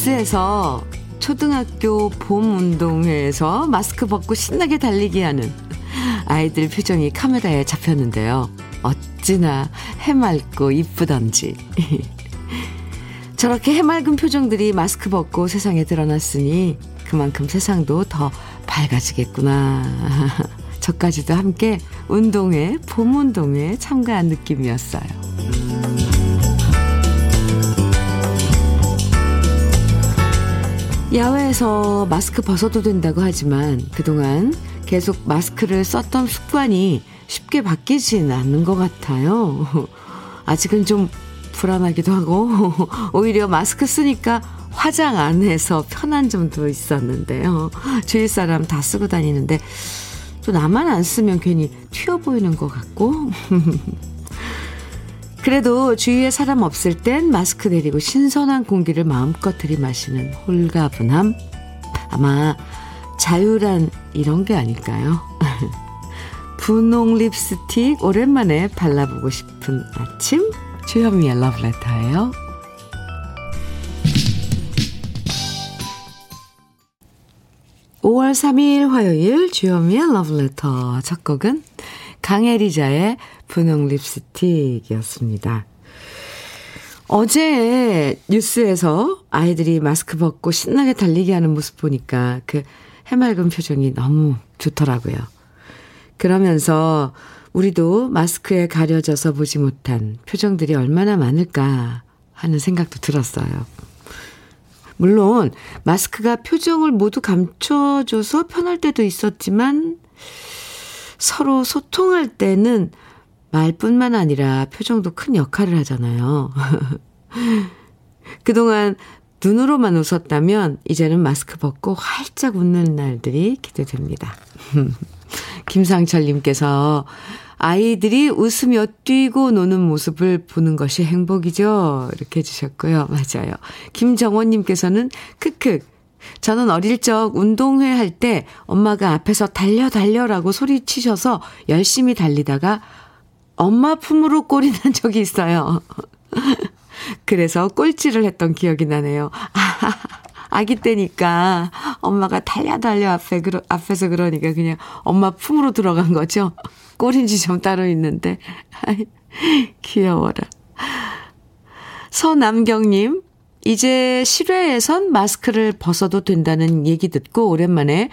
어제 뉴스에서 초등학교 봄 운동회에서 마스크 벗고 신나게 달리기 하는 아이들 표정이 카메라에 잡혔는데요. 어찌나 해맑고 이쁘던지. 저렇게 해맑은 표정들이 마스크 벗고 세상에 드러났으니 그만큼 세상도 더 밝아지겠구나. 저까지도 함께 운동회, 봄 운동회에 참가한 느낌이었어요. 야외에서 마스크 벗어도 된다고 하지만 그동안 계속 마스크를 썼던 습관이 쉽게 바뀌지는 않는 것 같아요. 아직은 좀 불안하기도 하고, 오히려 마스크 쓰니까 화장 안 해서 편한 점도 있었는데요. 주위 사람 다 쓰고 다니는데, 또 나만 안 쓰면 괜히 튀어 보이는 것 같고. 그래도 주위에 사람 없을 땐 마스크 내리고 신선한 공기를 마음껏 들이마시는 홀가분함. 아마 자유란 이런 게 아닐까요? 분홍 립스틱 오랜만에 발라보고 싶은 아침 주현미의 러브레터예요. 5월 3일 화요일 주현미의 러브레터 첫 곡은 강혜리자의 분홍 립스틱이었습니다. 어제 뉴스에서 아이들이 마스크 벗고 신나게 달리기 하는 모습 보니까 그 해맑은 표정이 너무 좋더라고요. 그러면서 우리도 마스크에 가려져서 보지 못한 표정들이 얼마나 많을까 하는 생각도 들었어요. 물론 마스크가 표정을 모두 감춰줘서 편할 때도 있었지만 서로 소통할 때는 말뿐만 아니라 표정도 큰 역할을 하잖아요. 그동안 눈으로만 웃었다면 이제는 마스크 벗고 활짝 웃는 날들이 기대됩니다. 김상철님께서 아이들이 웃으며 뛰고 노는 모습을 보는 것이 행복이죠. 이렇게 해주셨고요. 맞아요. 김정원님께서는 크크. 저는 어릴 적 운동회 할 때 엄마가 앞에서 달려 달려라고 소리치셔서 열심히 달리다가 엄마 품으로 꼴이 난 적이 있어요. 그래서 꼴찌를 했던 기억이 나네요. 아기 때니까 엄마가 달려 달려 앞에 그러, 앞에서 그러니까 그냥 엄마 품으로 들어간 거죠. 꼴인지 좀 따로 있는데. 귀여워라. 서남경님, 이제 실외에선 마스크를 벗어도 된다는 얘기 듣고 오랜만에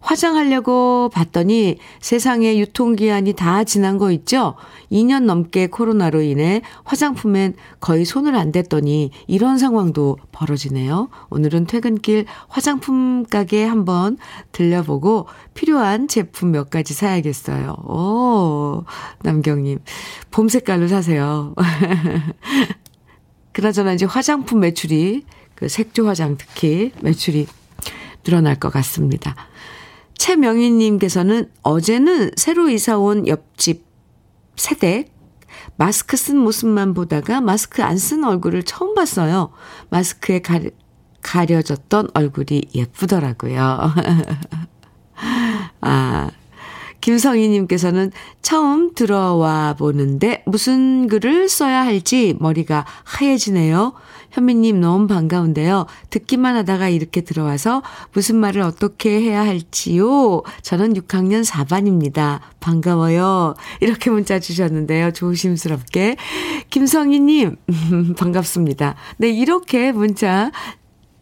화장하려고 봤더니 세상에 유통기한이 다 지난 거 있죠? 2년 넘게 코로나로 인해 화장품엔 거의 손을 안 댔더니 이런 상황도 벌어지네요. 오늘은 퇴근길 화장품 가게 한번 들려보고 필요한 제품 몇 가지 사야겠어요. 오, 남경님. 봄 색깔로 사세요. 그나저나 이제 화장품 매출이, 그 색조 화장 특히 매출이 늘어날 것 같습니다. 최명희님께서는 어제는 새로 이사 온 옆집 세대 마스크 쓴 모습만 보다가 마스크 안 쓴 얼굴을 처음 봤어요. 마스크에 가려, 가려졌던 얼굴이 예쁘더라고요. 아, 김성희님께서는 처음 들어와 보는데 무슨 글을 써야 할지 머리가 하얘지네요. 현미님 너무 반가운데요. 듣기만 하다가 이렇게 들어와서 무슨 말을 어떻게 해야 할지요. 저는 6학년 4반입니다. 반가워요. 이렇게 문자 주셨는데요. 조심스럽게. 김성희님, 반갑습니다. 네, 이렇게 문자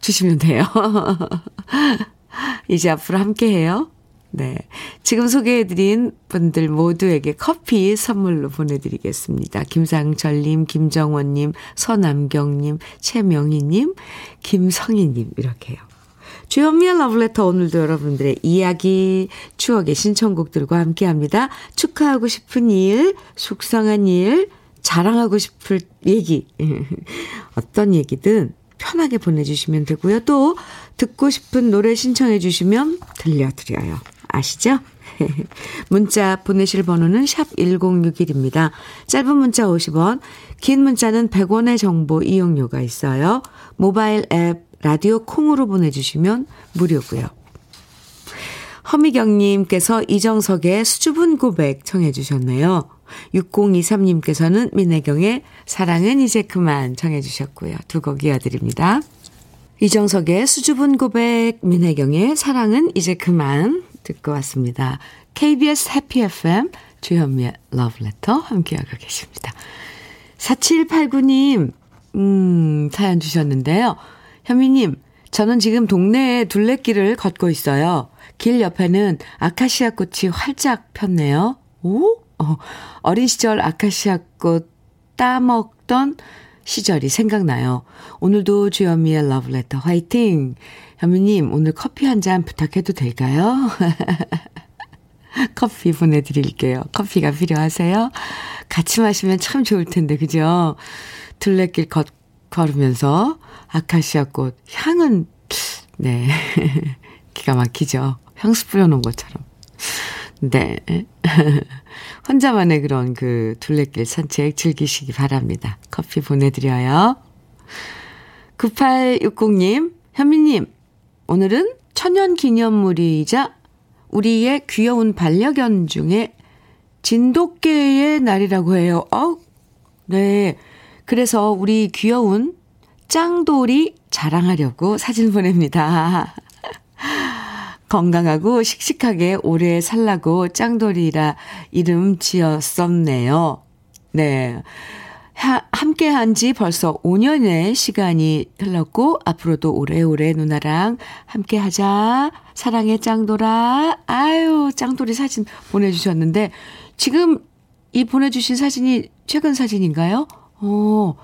주시면 돼요. 이제 앞으로 함께 해요. 네. 지금 소개해드린 분들 모두에게 커피 선물로 보내드리겠습니다. 김상철님, 김정원님, 서남경님, 최명희님, 김성희님, 이렇게요. 주현미의 러브레터 오늘도 여러분들의 이야기, 추억의 신청곡들과 함께 합니다. 축하하고 싶은 일, 속상한 일, 자랑하고 싶을 얘기. 어떤 얘기든 편하게 보내주시면 되고요. 또 듣고 싶은 노래 신청해 주시면 들려드려요. 아시죠? 문자 보내실 번호는 샵 1061입니다. 짧은 문자 50원, 긴 문자는 100원의 정보 이용료가 있어요. 모바일 앱 라디오 콩으로 보내주시면 무료고요. 허미경님께서 이정석의 수줍은 고백 청해 주셨네요. 6023님께서는 민혜경의 사랑은 이제 그만 청해 주셨고요. 두 곡 이어드립니다. 이정석의 수줍은 고백, 민혜경의 사랑은 이제 그만 듣고 왔습니다. KBS 해피 FM 주현미의 러브레터 함께하고 계십니다. 4789님, 음, 사연 주셨는데요. 현미님, 저는 지금 동네에 둘레길을 걷고 있어요. 길 옆에는 아카시아 꽃이 활짝 폈네요. 오? 어, 어린 시절 아카시아 꽃 따먹던 시절이 생각나요. 오늘도 주현미의 러브레터 화이팅! 현미님, 오늘 커피 한 잔 부탁해도 될까요? 커피 보내드릴게요. 커피가 필요하세요? 같이 마시면 참 좋을 텐데, 그죠? 둘레길 걷, 걸으면서 아카시아 꽃 향은, 네. 기가 막히죠. 향수 뿌려놓은 것처럼. 네. 혼자만의 그런 그 둘레길 산책 즐기시기 바랍니다. 커피 보내드려요. 9860님, 현미님, 오늘은 천연 기념물이자 우리의 귀여운 반려견 중에 진돗개의 날이라고 해요. 어 네. 그래서 우리 귀여운 짱돌이 자랑하려고 사진 보냅니다. 건강하고 씩씩하게 오래 살라고 짱돌이라 이름 지었었네요. 네. 함께 한 지 벌써 5년의 시간이 흘렀고, 앞으로도 오래오래 누나랑 함께 하자. 사랑해, 짱돌아. 아유, 짱돌이 사진 보내주셨는데, 지금 이 보내주신 사진이 최근 사진인가요? 어,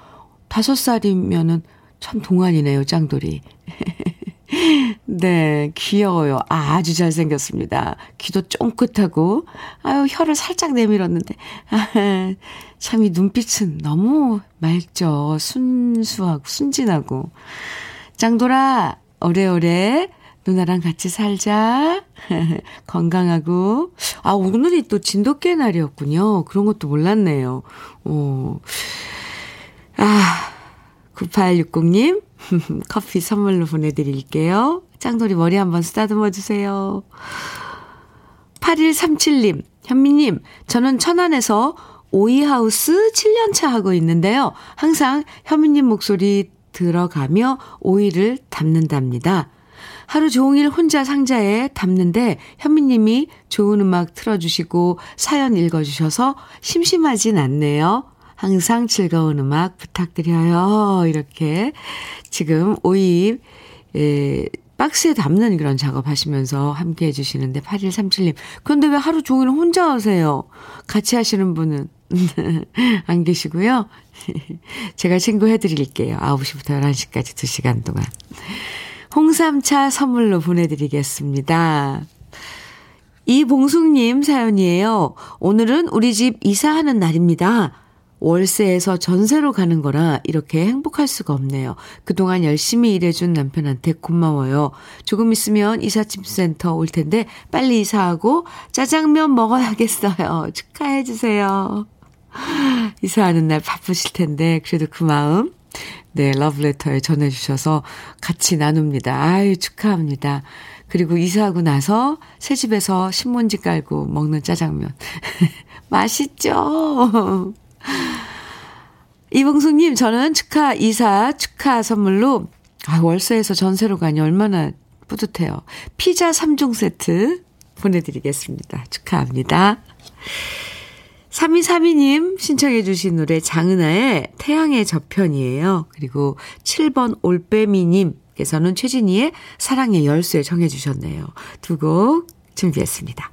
다섯 살이면은 참 동안이네요, 짱돌이. 네, 귀여워요. 아주 잘생겼습니다. 귀도 쫑긋하고, 아유, 혀를 살짝 내밀었는데, 아, 참 이 눈빛은 너무 맑죠. 순수하고, 순진하고. 짱돌아, 오래오래 누나랑 같이 살자. 건강하고. 아, 오늘이 또 진돗개 날이었군요. 그런 것도 몰랐네요. 어. 아, 9860님, 커피 선물로 보내드릴게요. 짱돌이 머리 한번 쓰다듬어 주세요. 8137님, 현미님, 저는 천안에서 오이하우스 7년차 하고 있는데요. 항상 현미님 목소리 들어가며 오이를 담는답니다. 하루 종일 혼자 상자에 담는데 현미님이 좋은 음악 틀어주시고 사연 읽어주셔서 심심하진 않네요. 항상 즐거운 음악 부탁드려요. 이렇게 지금 오이, 에, 박스에 담는 그런 작업 하시면서 함께 해주시는데 8137님. 그런데 왜 하루 종일 혼자 하세요? 같이 하시는 분은 안 계시고요. 제가 신고해 드릴게요. 9시부터 11시까지 2시간 동안. 홍삼차 선물로 보내드리겠습니다. 이봉숙님 사연이에요. 오늘은 우리 집 이사하는 날입니다. 월세에서 전세로 가는 거라 이렇게 행복할 수가 없네요. 그동안 열심히 일해준 남편한테 고마워요. 조금 있으면 이삿짐 센터 올 텐데 빨리 이사하고 짜장면 먹어야겠어요. 축하해주세요. 이사하는 날 바쁘실 텐데 그래도 그 마음 네 러브레터에 전해주셔서 같이 나눕니다. 아유 축하합니다. 그리고 이사하고 나서 새 집에서 신문지 깔고 먹는 짜장면 맛있죠. 이봉수님, 저는 축하, 이사 축하 선물로, 아, 월세에서 전세로 가니 얼마나 뿌듯해요. 피자 3종 세트 보내드리겠습니다. 축하합니다. 3232님 신청해 주신 노래 장은아의 태양의 저편이에요. 그리고 7번 올빼미님께서는 최진희의 사랑의 열쇠 정해 주셨네요. 두 곡 준비했습니다.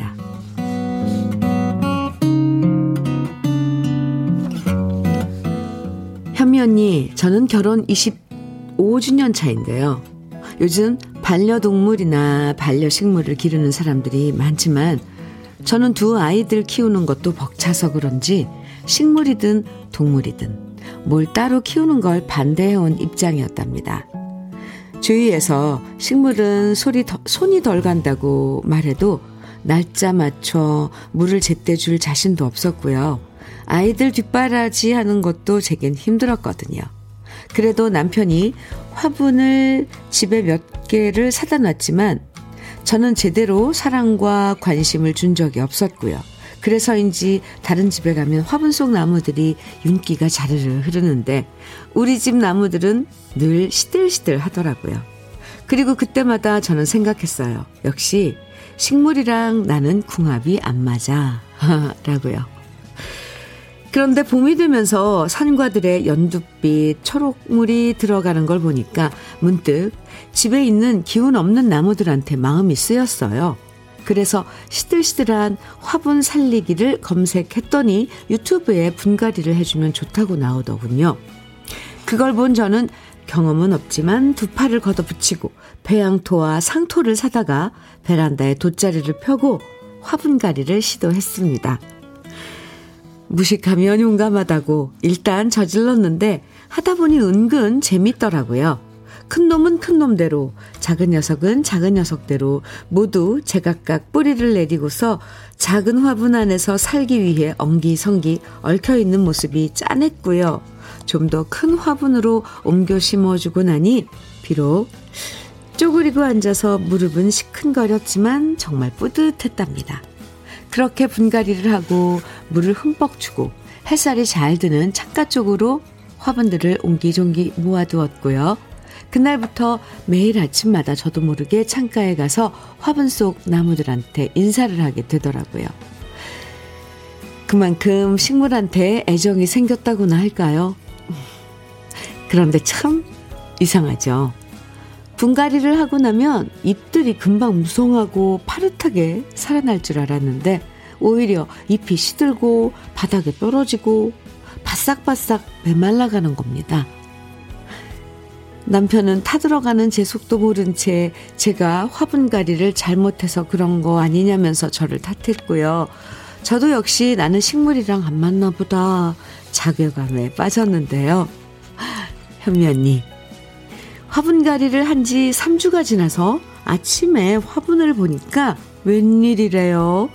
언니, 저는 결혼 25주년 차인데요. 요즘 반려동물이나 반려식물을 기르는 사람들이 많지만 저는 두 아이들 키우는 것도 벅차서 그런지 식물이든 동물이든 뭘 따로 키우는 걸 반대해온 입장이었답니다. 주위에서 식물은 소리 더, 손이 덜 간다고 말해도 날짜 맞춰 물을 제때 줄 자신도 없었고요. 아이들 뒷바라지 하는 것도 제겐 힘들었거든요. 그래도 남편이 화분을 집에 몇 개를 사다 놨지만 저는 제대로 사랑과 관심을 준 적이 없었고요. 그래서인지 다른 집에 가면 화분 속 나무들이 윤기가 자르르 흐르는데 우리 집 나무들은 늘 시들시들 하더라고요. 그리고 그때마다 저는 생각했어요. 역시 식물이랑 나는 궁합이 안 맞아. 라고요. 그런데 봄이 되면서 산과들의 연두빛, 초록물이 들어가는 걸 보니까 문득 집에 있는 기운 없는 나무들한테 마음이 쓰였어요. 그래서 시들시들한 화분 살리기를 검색했더니 유튜브에 분갈이를 해주면 좋다고 나오더군요. 그걸 본 저는 경험은 없지만 두 팔을 걷어붙이고 배양토와 상토를 사다가 베란다에 돗자리를 펴고 화분갈이를 시도했습니다. 무식하면 용감하다고 일단 저질렀는데 하다 보니 은근 재밌더라고요. 큰 놈은 큰 놈대로, 작은 녀석은 작은 녀석대로 모두 제각각 뿌리를 내리고서 작은 화분 안에서 살기 위해 엉기성기 얽혀 있는 모습이 짠했고요. 좀 더 큰 화분으로 옮겨 심어주고 나니 비록 쪼그리고 앉아서 무릎은 시큰거렸지만 정말 뿌듯했답니다. 그렇게 분갈이를 하고 물을 흠뻑 주고 햇살이 잘 드는 창가 쪽으로 화분들을 옹기종기 모아두었고요. 그날부터 매일 아침마다 저도 모르게 창가에 가서 화분 속 나무들한테 인사를 하게 되더라고요. 그만큼 식물한테 애정이 생겼다고나 할까요? 그런데 참 이상하죠. 분갈이를 하고 나면 잎들이 금방 무성하고 파릇하게 살아날 줄 알았는데 오히려 잎이 시들고 바닥에 떨어지고 바싹바싹 메말라가는 겁니다. 남편은 타들어가는 제 속도 모른 채 제가 화분갈이를 잘못해서 그런 거 아니냐면서 저를 탓했고요. 저도 역시 나는 식물이랑 안 맞나 보다 자괴감에 빠졌는데요. 현미 언니, 화분갈이를 한 지 3주가 지나서 아침에 화분을 보니까 웬일이래요.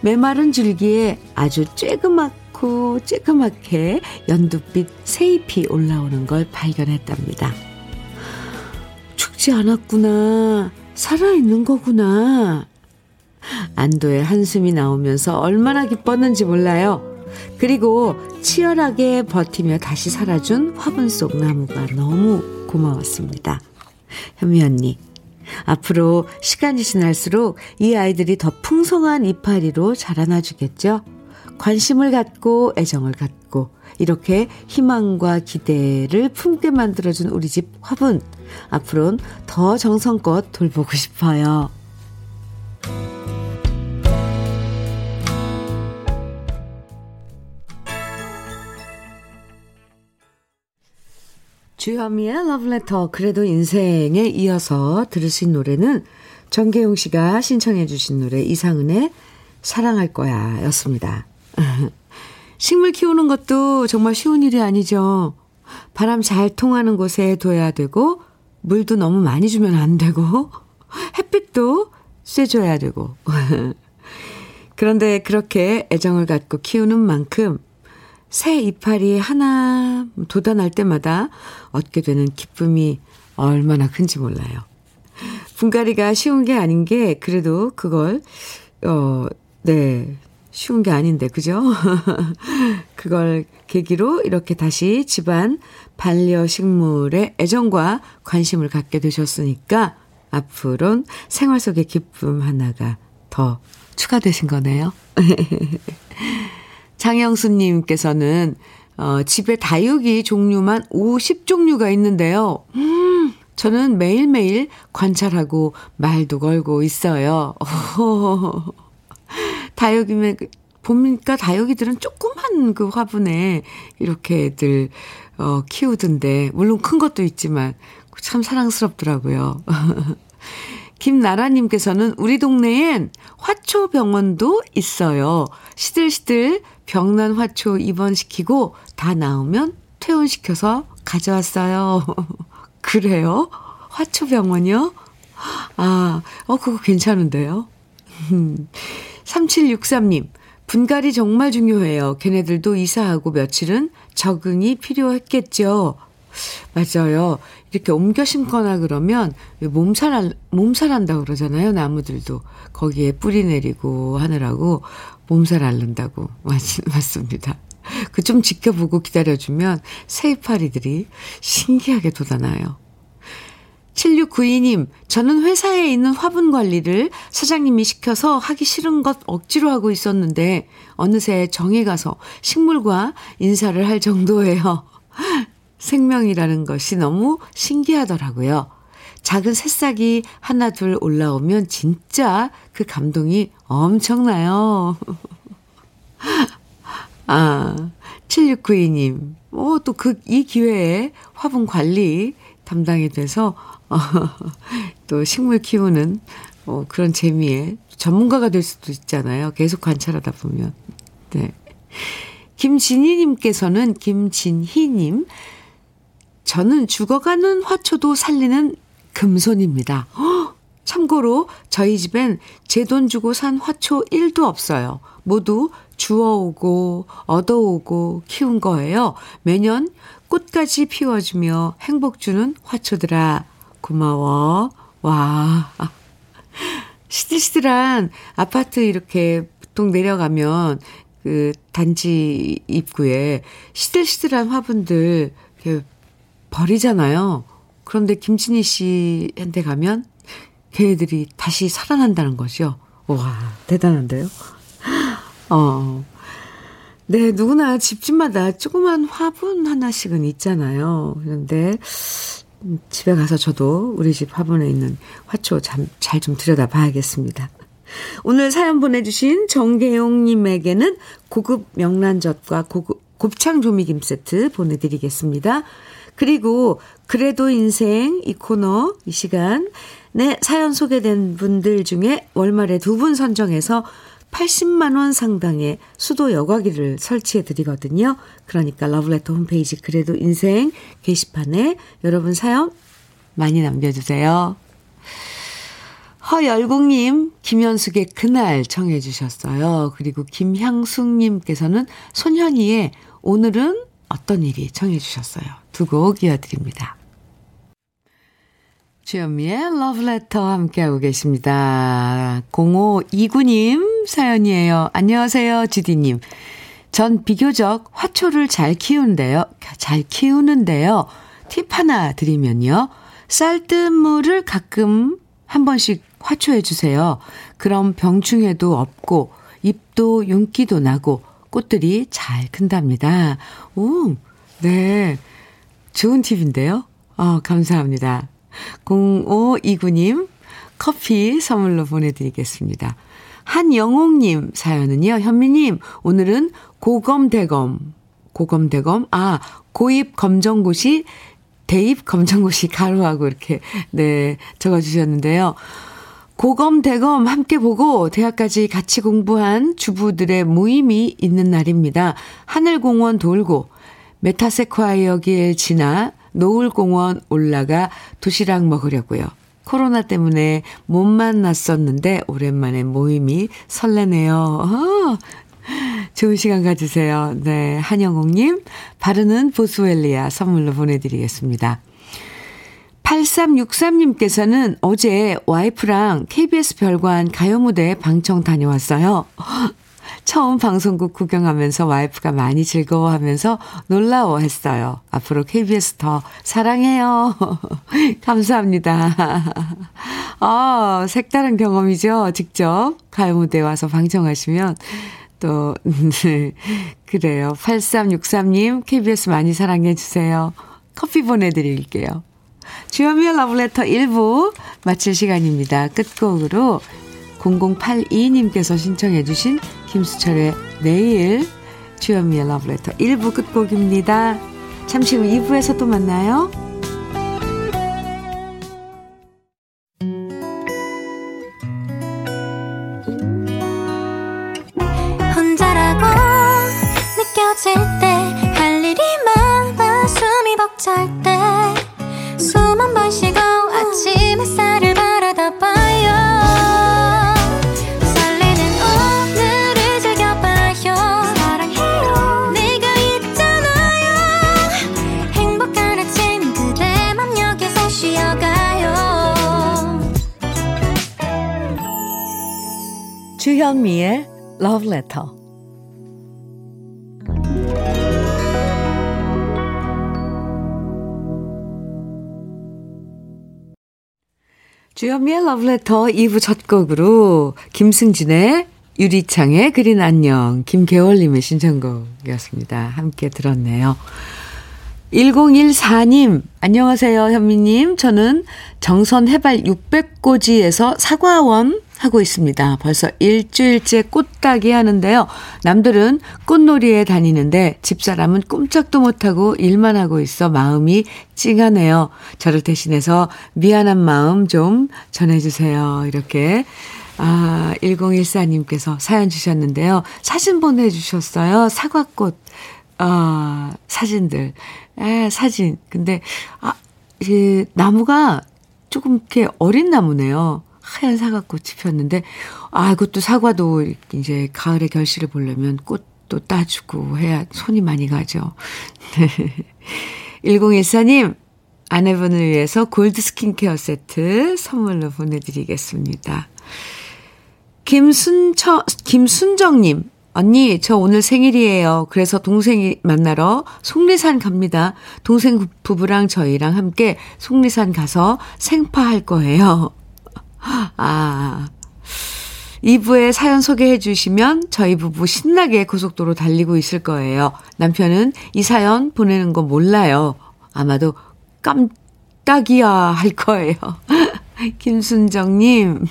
메마른 줄기에 아주 쬐그맣고 쬐그맣게 연두빛 새잎이 올라오는 걸 발견했답니다. 죽지 않았구나. 살아있는 거구나. 안도의 한숨이 나오면서 얼마나 기뻤는지 몰라요. 그리고 치열하게 버티며 다시 살아준 화분 속 나무가 너무 고마웠습니다. 현미 언니, 앞으로 시간이 지날수록 이 아이들이 더 풍성한 이파리로 자라나 주겠죠? 관심을 갖고 애정을 갖고 이렇게 희망과 기대를 품게 만들어준 우리 집 화분. 앞으로는 더 정성껏 돌보고 싶어요. 주현미의 러브레터 그래도 인생에 이어서 들으신 노래는 정계용 씨가 신청해 주신 노래 이상은의 사랑할 거야 였습니다. 식물 키우는 것도 정말 쉬운 일이 아니죠. 바람 잘 통하는 곳에 둬야 되고 물도 너무 많이 주면 안 되고 햇빛도 쐬줘야 되고 그런데 그렇게 애정을 갖고 키우는 만큼 새 이파리 하나 돋아날 때마다 얻게 되는 기쁨이 얼마나 큰지 몰라요. 분갈이가 쉬운 게 아닌 게 그래도 그걸 어, 네. 쉬운 게 아닌데, 그죠? 그걸 계기로 이렇게 다시 집안 반려식물의 애정과 관심을 갖게 되셨으니까 앞으론 생활 속의 기쁨 하나가 더 추가되신 거네요. 장영수님께서는 어, 집에 다육이 종류만 50종류가 있는데요. 음, 저는 매일매일 관찰하고 말도 걸고 있어요. 다육이면, 보니까 다육이들은 조그만 그 화분에 이렇게들, 어, 키우던데, 물론 큰 것도 있지만, 참 사랑스럽더라고요. 김나라님께서는 우리 동네엔 화초병원도 있어요. 시들시들 병난 화초 입원시키고 다 나오면 퇴원시켜서 가져왔어요. 그래요? 화초병원이요? 아, 어, 그거 괜찮은데요? 3763님, 분갈이 정말 중요해요. 걔네들도 이사하고 며칠은 적응이 필요했겠죠. 맞아요. 이렇게 옮겨 심거나 그러면 몸살, 몸살한다 그러잖아요. 나무들도. 거기에 뿌리 내리고 하느라고 몸살 앓는다고. 맞, 맞습니다. 그 좀 지켜보고 기다려주면 새이파리들이 신기하게 돋아나요. 7692님, 저는 회사에 있는 화분 관리를 사장님이 시켜서 하기 싫은 것 억지로 하고 있었는데, 어느새 정이 가서 식물과 인사를 할 정도예요. 생명이라는 것이 너무 신기하더라고요. 작은 새싹이 하나 둘 올라오면 진짜 그 감동이 엄청나요. 아, 7692님. 어, 또 그, 이 기회에 화분 관리 담당이 돼서, 어, 또 식물 키우는, 어, 그런 재미에 전문가가 될 수도 있잖아요. 계속 관찰하다 보면. 네. 김진희님께서는, 김진희님, 저는 죽어가는 화초도 살리는 금손입니다. 허! 참고로 저희 집엔 제 돈 주고 산 화초 1도 없어요. 모두 주워오고 얻어오고 키운 거예요. 매년 꽃까지 피워주며 행복 주는 화초들아 고마워. 와. 시들시들한 아파트 이렇게 보통 내려가면 그 단지 입구에 시들시들한 화분들 이렇게 버리잖아요. 그런데 김진희 씨한테 가면 걔네들이 다시 살아난다는 거죠. 와, 대단한데요? 어. 네, 누구나 집집마다 조그만 화분 하나씩은 있잖아요. 그런데 집에 가서 저도 우리 집 화분에 있는 화초 잘 좀 들여다 봐야겠습니다. 오늘 사연 보내주신 정계용님에게는 고급 명란젓과 고급 곱창 조미김 세트 보내드리겠습니다. 그리고 그래도 인생 이 코너 이 시간 내 사연 소개된 분들 중에 월말에 두 분 선정해서 80만 원 상당의 수도 여과기를 설치해 드리거든요. 그러니까 러브레터 홈페이지 그래도 인생 게시판에 여러분 사연 많이 남겨주세요. 허열국님, 김현숙의 그날 청해 주셨어요. 그리고 김향숙님께서는 손현이의 오늘은 어떤 일이 청해 주셨어요. 두 곡 이어드립니다. 주현미의 러브레터 함께하고 계십니다. 0529님 사연이에요. 안녕하세요, 지디님. 전 비교적 화초를 잘 키우는데요. 잘 키우는데요. 팁 하나 드리면요. 쌀뜨물을 가끔 한 번씩 화초해 주세요. 그럼 병충해도 없고 잎도 윤기도 나고 꽃들이 잘 큰답니다. 오, 네. 좋은 팁인데요. 어, 감사합니다. 0529님, 커피 선물로 보내드리겠습니다. 한영옥님 사연은요, 현미님, 오늘은 고검대검, 고검대검, 아, 고입 검정고시, 대입 검정고시 괄호하고 이렇게, 네, 적어주셨는데요. 고검, 대검 함께 보고 대학까지 같이 공부한 주부들의 모임이 있는 날입니다. 하늘공원 돌고 메타세콰이어 길 지나 노을공원 올라가 도시락 먹으려고요. 코로나 때문에 못 만났었는데 오랜만에 모임이 설레네요. 어, 좋은 시간 가지세요. 네, 한영옥님 바르는 보스웰리아 선물로 보내드리겠습니다. 8363님께서는 어제 와이프랑 KBS 별관 가요무대 방청 다녀왔어요. 처음 방송국 구경하면서 와이프가 많이 즐거워하면서 놀라워했어요. 앞으로 KBS 더 사랑해요. 감사합니다. 아, 색다른 경험이죠. 직접 가요무대 와서 방청하시면 또, 네. 그래요. 8363님, KBS 많이 사랑해 주세요. 커피 보내드릴게요. 주현미의 러브레터 1부 마칠 시간입니다. 끝곡으로 0082님께서 신청해 주신 김수철의 내일 주현미의 러브레터 1부 끝곡입니다. 잠시 후 2부에서 또 만나요. 혼자라고 느껴질 때 할 일이 많아 숨이 벅찰 때 주현미의 Love Letter. 주현미의 Love Letter 2부 첫 곡으로 김승진의 유리창의 그린 안녕 김계월님의 신청곡이었습니다. 함께 들었네요. 1014님, 안녕하세요, 현미님. 저는 정선 해발 600고지에서 사과원 하고 있습니다. 벌써 일주일째 꽃따기 하는데요. 남들은 꽃놀이에 다니는데 집사람은 꼼짝도 못하고 일만 하고 있어 마음이 찡하네요. 저를 대신해서 미안한 마음 좀 전해주세요. 이렇게. 아, 1014님께서 사연 주셨는데요. 사진 보내주셨어요. 사과꽃, 아, 사진들. 에, 사진. 근데, 아, 그, 나무가 조금 이렇게 어린 나무네요. 하얀 사과꽃이 폈는데, 아, 이것도 사과도 이제 가을에 결실을 보려면 꽃도 따주고 해야 손이 많이 가죠. 1014님, 아내분을 위해서 골드 스킨케어 세트 선물로 보내드리겠습니다. 김순처, 김순정님, 언니, 저 오늘 생일이에요. 그래서 동생이 만나러 속리산 갑니다. 동생 부부랑 저희랑 함께 속리산 가서 생파할 거예요. 아. 2부에 사연 소개해 주시면 저희 부부 신나게 고속도로 달리고 있을 거예요. 남편은 이 사연 보내는 거 몰라요. 아마도 깜짝이야 할 거예요. 김순정님,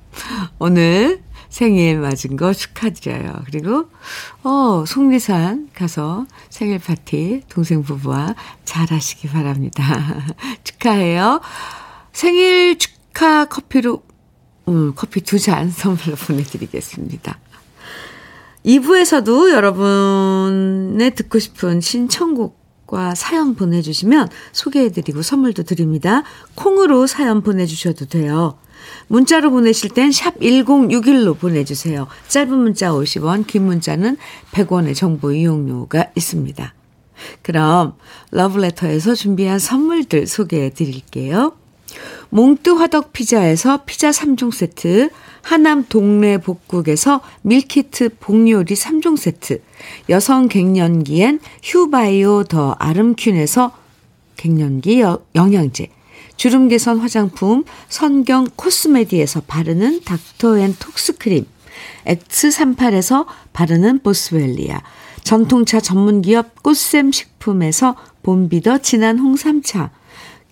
오늘 생일 맞은 거 축하드려요. 그리고, 어, 속리산 가서 생일 파티 동생 부부와 잘 하시기 바랍니다. 축하해요. 생일 축 모카 커피로 음, 커피 두 잔 선물로 보내드리겠습니다. 2부에서도 여러분의 듣고 싶은 신청곡과 사연 보내주시면 소개해드리고 선물도 드립니다. 콩으로 사연 보내주셔도 돼요. 문자로 보내실 땐 샵 1061로 보내주세요. 짧은 문자 50원, 긴 문자는 100원의 정보 이용료가 있습니다. 그럼 러브레터에서 준비한 선물들 소개해 드릴게요. 몽뜨 화덕 피자에서 피자 3종 세트, 하남 동네 복국에서 meal kit 복요리 3종 세트, 여성 갱년기엔 휴바이오 더 아름퀸에서 갱년기 영양제, 주름 개선 화장품 선경 코스메디에서 바르는 닥터앤톡스 크림, X38에서 바르는 보스웰리아, 전통차 전문기업 꽃샘 식품에서 봄비더 진한 홍삼차,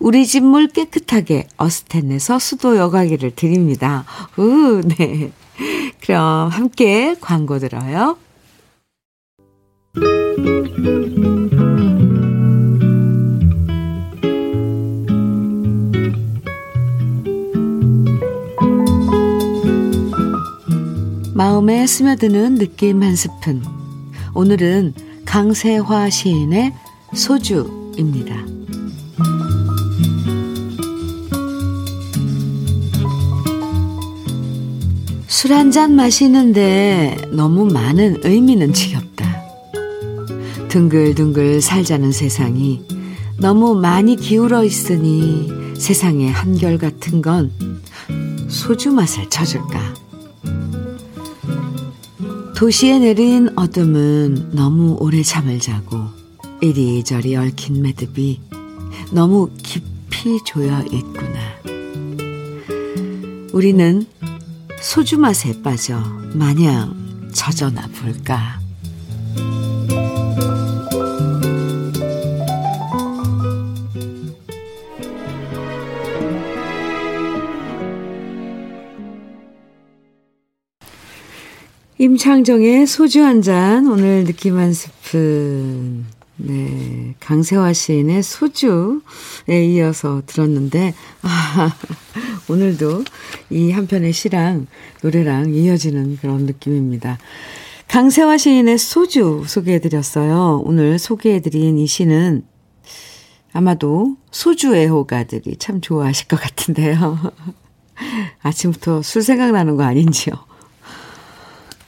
우리 집 물 깨끗하게 어스텐에서 수도 여과기를 드립니다. 우, 네. 그럼 함께 광고 들어요. 마음에 스며드는 느낌 한 스푼. 오늘은 강세화 시인의 소주입니다. 술 한 잔 마시는데 너무 많은 의미는 지겹다. 둥글둥글 살자는 세상이 너무 많이 기울어 있으니 세상의 한결 같은 건 소주 맛을 쳐줄까. 도시에 내린 어둠은 너무 오래 잠을 자고 이리저리 얽힌 매듭이 너무 깊이 조여 있구나. 우리는 소주 맛에 빠져 마냥 젖어나 볼까. 임창정의 소주 한 잔, 오늘 느낌 한 스푼. 네. 강세화 시인의 소주에 이어서 들었는데, 아, 오늘도 이 한 편의 시랑 노래랑 이어지는 그런 느낌입니다. 강세화 시인의 소주 소개해드렸어요. 오늘 소개해드린 이 시는 아마도 소주 애호가들이 참 좋아하실 것 같은데요. 아침부터 술 생각나는 거 아닌지요.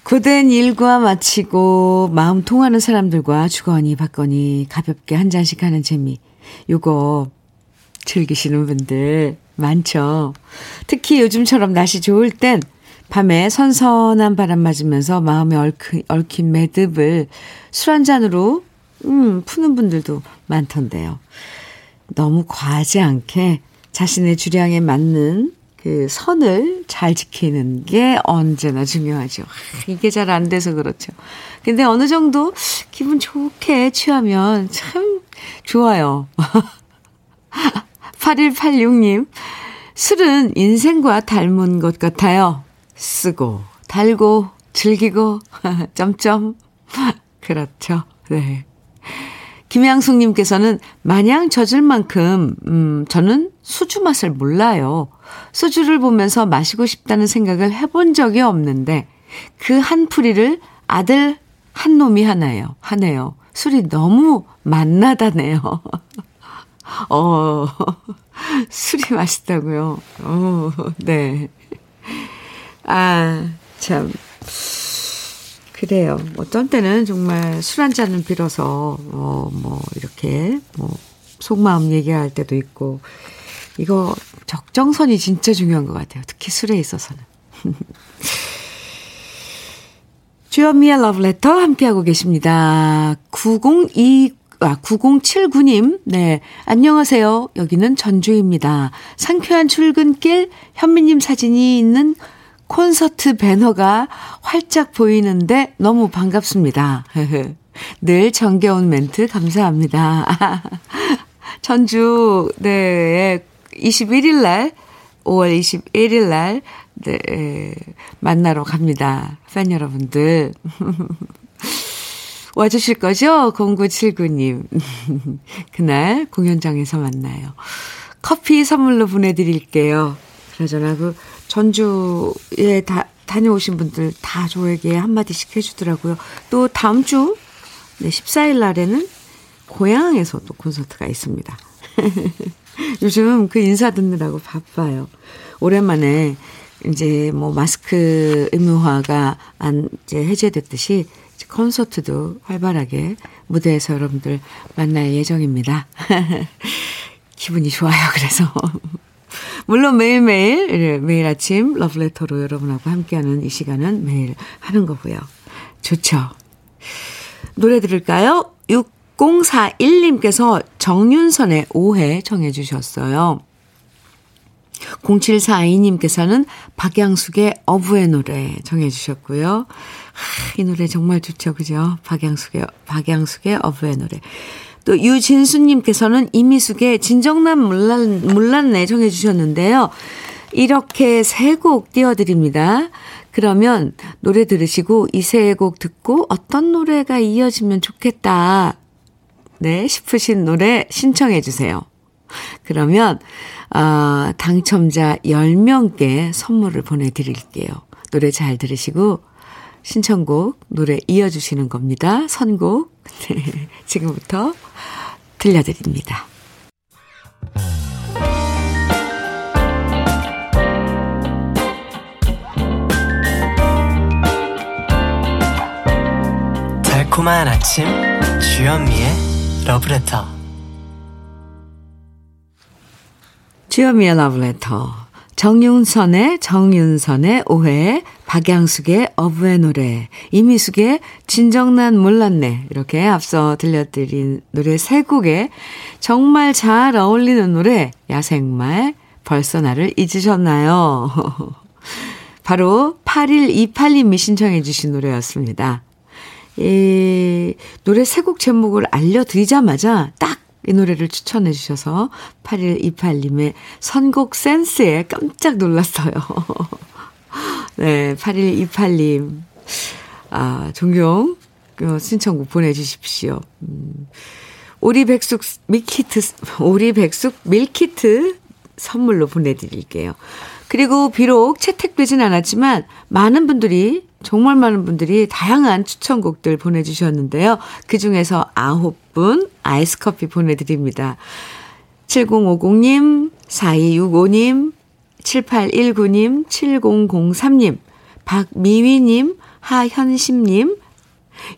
고된 일과 마치고 마음 통하는 사람들과 주거니 받거니 가볍게 한 잔씩 하는 재미. 요거 즐기시는 분들 많죠. 특히 요즘처럼 날씨 좋을 땐 밤에 선선한 바람 맞으면서 마음에 얽힌, 얽힌 매듭을 술 한 잔으로 음, 푸는 분들도 많던데요. 너무 과하지 않게 자신의 주량에 맞는 그 선을 잘 지키는 게 언제나 중요하죠. 이게 잘 안 돼서 그렇죠. 근데 어느 정도 기분 좋게 취하면 참 좋아요. 8186님, 술은 인생과 닮은 것 같아요. 쓰고, 달고, 즐기고, 점점. 그렇죠. 네. 김양숙님께서는 마냥 젖을 만큼, 음, 저는 수주 맛을 몰라요. 수주를 보면서 마시고 싶다는 생각을 해본 적이 없는데, 그 한 풀이를 아들 한 놈이 하나요. 하네요. 술이 너무 맛나다네요. 어, 술이 맛있다고요. 어, 네. 아, 참. 그래요. 어떤 때는 정말 술 한 잔을 빌어서, 어, 뭐, 이렇게, 뭐, 속마음 얘기할 때도 있고, 이거 적정선이 진짜 중요한 것 같아요. 특히 술에 있어서는. 주현미의 러브레터 함께하고 계십니다. 902, 아, 9079님, 네. 안녕하세요. 여기는 전주입니다. 상쾌한 출근길 현미님 사진이 있는 콘서트 배너가 활짝 보이는데 너무 반갑습니다. 늘 정겨운 멘트 감사합니다. 전주, 네, 21일 날, 5월 21일 날, 네, 만나러 갑니다. 팬 여러분들. 와주실 거죠? 0979님. 그날 공연장에서 만나요. 커피 선물로 보내드릴게요. 그러잖아, 그, 전주에 다, 다녀오신 분들 다 저에게 한마디씩 해주더라고요. 또 다음 주, 네, 14일 날에는 고향에서 또 콘서트가 있습니다. 요즘 그 인사 듣느라고 바빠요. 오랜만에 이제 뭐 마스크 의무화가 안, 이제 해제됐듯이 콘서트도 활발하게 무대에서 여러분들 만날 예정입니다. 기분이 좋아요, 그래서. 물론 매일매일, 매일 아침 러브레터로 여러분하고 함께하는 이 시간은 매일 하는 거고요. 좋죠. 노래 들을까요? 6041님께서 정윤선의 오해 정해 주셨어요. 0742님께서는 박양숙의 어부의 노래 정해 주셨고요. 이 노래 정말 좋죠. 그죠? 박양숙의, 박양숙의 어부의 노래. 또 유진수님께서는 이미숙의 진정난 몰랐, 몰랐네 정해 주셨는데요. 이렇게 세 곡 띄워드립니다. 그러면 노래 들으시고 이 세 곡 듣고 어떤 노래가 이어지면 좋겠다. 네, 싶으신 노래 신청해 주세요. 그러면, 어, 당첨자 10명께 선물을 보내드릴게요. 노래 잘 들으시고, 신청곡, 노래 이어주시는 겁니다. 선곡. 네, 지금부터 들려드립니다. 달콤한 아침 주현미의 러브레터 주현미의 러브레터 정윤선의 정윤선의 오해 박양숙의 어부의 노래, 이미숙의 진정난 몰랐네. 이렇게 앞서 들려드린 노래 세 곡에 정말 잘 어울리는 노래, 야생말, 벌써 나를 잊으셨나요? 바로 8128님이 신청해 주신 노래였습니다. 이 노래 세 곡 제목을 알려드리자마자 딱 이 노래를 추천해 주셔서 8128님의 선곡 센스에 깜짝 놀랐어요. 네, 8128님. 아, 종종 어, 신청곡 보내주십시오. 음, 오리 백숙 meal kit, 오리 백숙 meal kit 선물로 보내드릴게요. 그리고 비록 채택되진 않았지만 많은 분들이 정말 많은 분들이 다양한 추천곡들 보내주셨는데요. 그 중에서 아홉 분 아이스 커피 보내드립니다. 7050님, 4265님, 7819님, 7003님, 박미위님, 하현심님,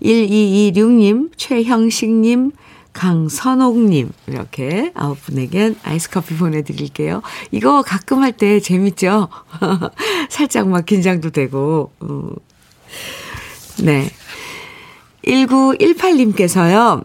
1226님, 최형식님, 강선옥님, 이렇게 아홉 분에겐 아이스 커피 보내드릴게요. 이거 가끔 할 때 재밌죠? 살짝 막 긴장도 되고, 음. 네. 1918님께서요.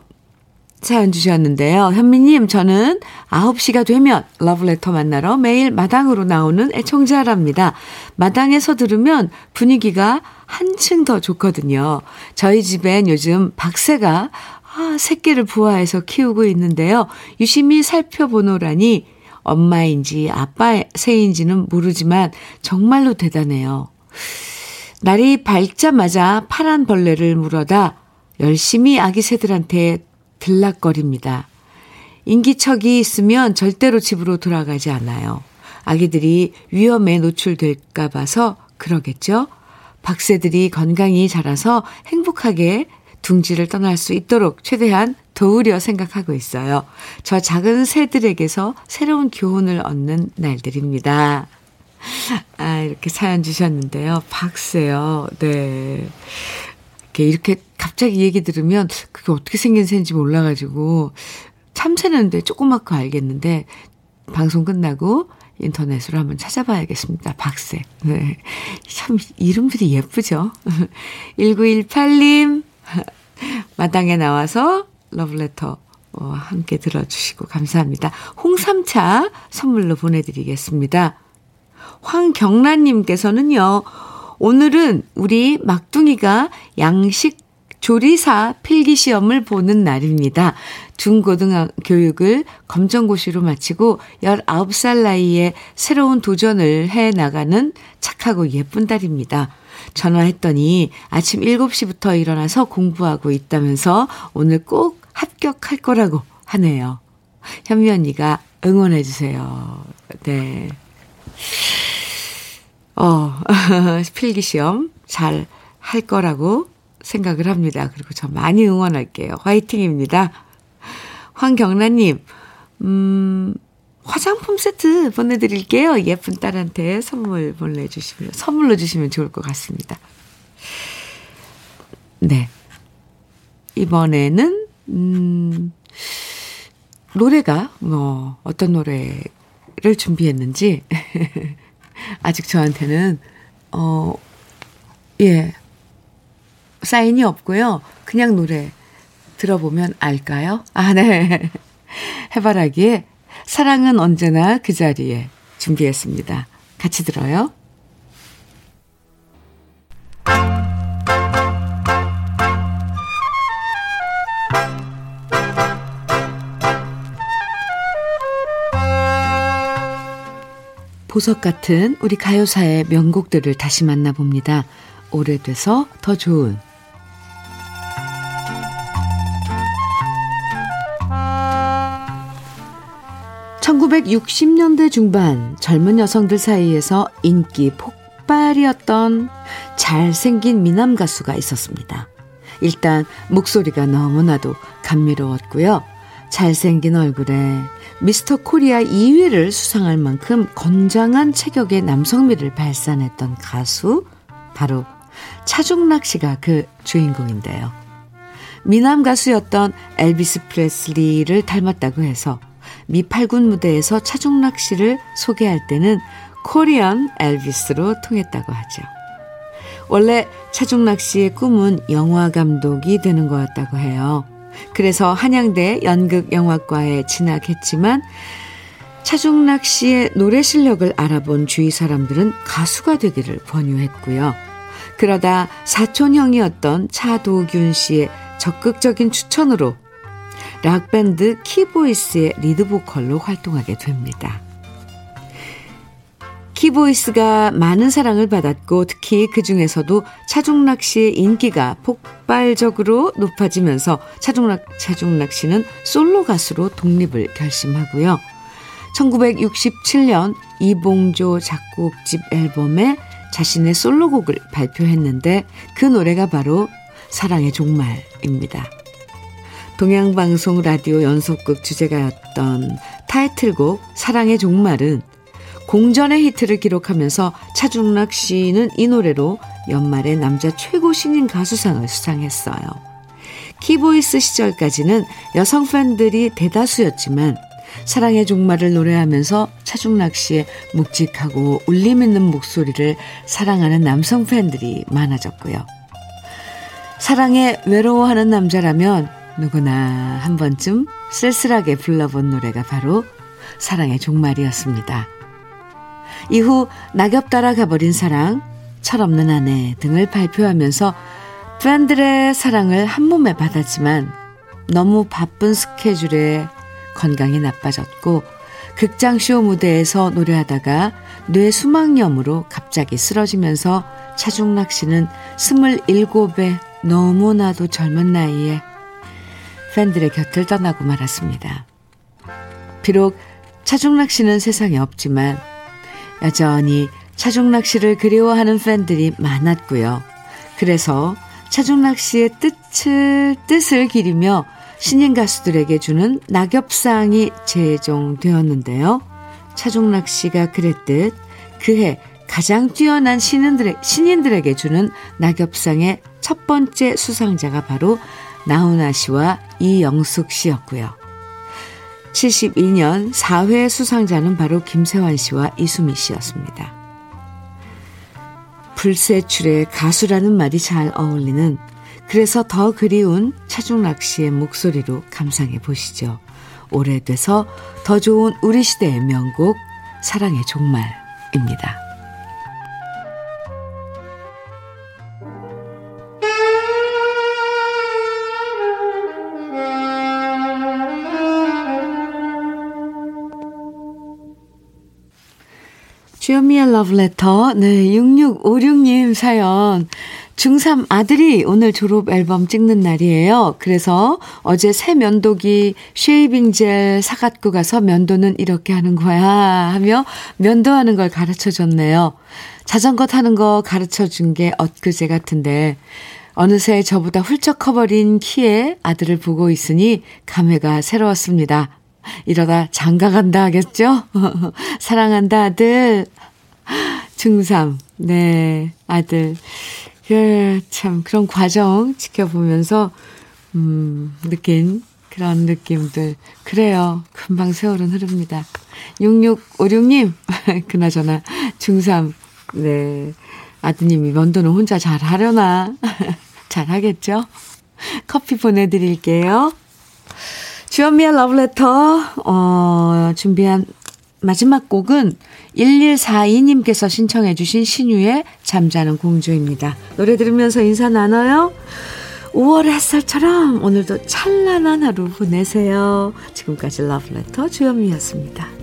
사연 주셨는데요. 현미님, 저는 9시가 되면 러브레터 만나러 매일 마당으로 나오는 애청자랍니다. 마당에서 들으면 분위기가 한층 더 좋거든요. 저희 집엔 요즘 박새가 아, 새끼를 부화해서 키우고 있는데요. 유심히 살펴보노라니 엄마인지 아빠 새인지는 모르지만 정말로 대단해요. 날이 밝자마자 파란 벌레를 물어다 열심히 아기 새들한테 들락거립니다. 인기척이 있으면 절대로 집으로 돌아가지 않아요. 아기들이 위험에 노출될까 봐서 그러겠죠? 박새들이 건강히 자라서 행복하게 둥지를 떠날 수 있도록 최대한 도우려 생각하고 있어요. 저 작은 새들에게서 새로운 교훈을 얻는 날들입니다. 아, 이렇게 사연 주셨는데요. 박새요. 네. 이렇게, 이렇게 갑자기 얘기 들으면 그게 어떻게 생긴 새인지 몰라가지고 참새는데 조그맣고 알겠는데 방송 끝나고 인터넷으로 한번 찾아봐야겠습니다. 박새. 네. 참, 이름들이 예쁘죠? 1918님, 마당에 나와서 러브레터 어, 함께 들어주시고 감사합니다. 홍삼차 선물로 보내드리겠습니다. 황경란님께서는요, 오늘은 우리 막둥이가 양식 조리사 필기 시험을 보는 날입니다. 중고등 교육을 검정고시로 마치고 19살 나이에 새로운 도전을 해 나가는 착하고 예쁜 딸입니다. 전화했더니 아침 7시부터 일어나서 공부하고 있다면서 오늘 꼭 합격할 거라고 하네요. 현미 언니가 응원해 주세요. 네. 어, 필기 시험 잘 할 거라고 생각을 합니다. 그리고 저 많이 응원할게요. 화이팅입니다. 황경란님, 음, 화장품 세트 보내드릴게요. 예쁜 딸한테 선물 보내주시면, 선물로 주시면 좋을 것 같습니다. 네. 이번에는, 음, 노래가, 뭐, 어떤 노래를 준비했는지, 아직 저한테는, 어, 예, 사인이 없고요. 그냥 노래 들어보면 알까요? 아, 네. 해바라기에 사랑은 언제나 그 자리에 준비했습니다. 같이 들어요. 보석 같은 우리 가요사의 명곡들을 다시 만나봅니다. 오래돼서 더 좋은 1960년대 중반 젊은 여성들 사이에서 인기 폭발이었던 잘생긴 미남 가수가 있었습니다. 일단 목소리가 너무나도 감미로웠고요. 잘생긴 얼굴에 미스터 코리아 2위를 수상할 만큼 건장한 체격의 남성미를 발산했던 가수 바로 차중락 씨가 그 주인공인데요. 미남 가수였던 엘비스 프레슬리를 닮았다고 해서 미팔군 무대에서 차중락 씨를 소개할 때는 코리안 엘비스로 통했다고 하죠. 원래 차중락 씨의 꿈은 영화 감독이 되는 거였다고 해요. 그래서 한양대 연극영화과에 진학했지만 차중락 씨의 노래 실력을 알아본 주위 사람들은 가수가 되기를 권유했고요. 그러다 사촌형이었던 차도균 씨의 적극적인 추천으로 락밴드 키보이스의 리드보컬로 활동하게 됩니다. 키보이스가 많은 사랑을 받았고 특히 그 중에서도 차중락 씨의 인기가 폭발적으로 높아지면서 차중락 씨는 솔로 가수로 독립을 결심하고요. 1967년 이봉조 작곡집 앨범에 자신의 솔로곡을 발표했는데 그 노래가 바로 사랑의 종말입니다. 동양방송 라디오 연속극 주제가였던 타이틀곡 사랑의 종말은 공전의 히트를 기록하면서 차중락 씨는 이 노래로 연말에 남자 최고 신인 가수상을 수상했어요. 키보이스 시절까지는 여성 팬들이 대다수였지만 사랑의 종말을 노래하면서 차중락 씨의 묵직하고 울림 있는 목소리를 사랑하는 남성 팬들이 많아졌고요. 사랑에 외로워하는 남자라면 누구나 한 번쯤 쓸쓸하게 불러본 노래가 바로 사랑의 종말이었습니다. 이후 낙엽 따라 가버린 사랑, 철없는 아내 등을 발표하면서 팬들의 사랑을 한 몸에 받았지만 너무 바쁜 스케줄에 건강이 나빠졌고 극장쇼 무대에서 노래하다가 뇌 수막염으로 갑자기 쓰러지면서 차중락 씨는 27에 너무나도 젊은 나이에 팬들의 곁을 떠나고 말았습니다. 비록 차중락 씨는 세상에 없지만 여전히 차중락 씨를 그리워하는 팬들이 많았고요. 그래서 차중락 씨의 뜻을, 뜻을 기리며 신인 가수들에게 주는 낙엽상이 제정되었는데요. 차중락 씨가 그랬듯 그해 가장 뛰어난 신인들의, 신인들에게 주는 낙엽상의 첫 번째 수상자가 바로 나훈아 씨와 이영숙 씨였고요. 72년 4회 수상자는 바로 김세환 씨와 이수미 씨였습니다. 불세출의 가수라는 말이 잘 어울리는 그래서 더 그리운 차중락 씨의 목소리로 감상해 보시죠. 오래돼서 더 좋은 우리 시대의 명곡 사랑의 종말입니다. 주현미의 러브레터. 네, 6656님 사연. 중3 아들이 오늘 졸업 앨범 찍는 날이에요. 그래서 어제 새 면도기 shaving 젤 사갖고 가서 면도는 이렇게 하는 거야 하며 면도하는 걸 가르쳐 줬네요. 자전거 타는 거 가르쳐 준 게 엊그제 같은데 어느새 저보다 훌쩍 커버린 키에 아들을 보고 있으니 감회가 새로웠습니다. 이러다 장가 간다 하겠죠? 사랑한다, 아들. 중3. 네, 아들. 예, 참, 그런 과정 지켜보면서, 음, 느낀 그런 느낌들. 그래요. 금방 세월은 흐릅니다. 6656님, 그나저나, 중3. 네. 아드님이 면도는 혼자 잘 하려나? 잘 하겠죠? 커피 보내드릴게요. 주현미의 러브레터, 어, 준비한 마지막 곡은 1142님께서 신청해 주신 신유의 잠자는 공주입니다. 노래 들으면서 인사 나눠요. 5월 햇살처럼 오늘도 찬란한 하루 보내세요. 지금까지 러브레터 주현미였습니다.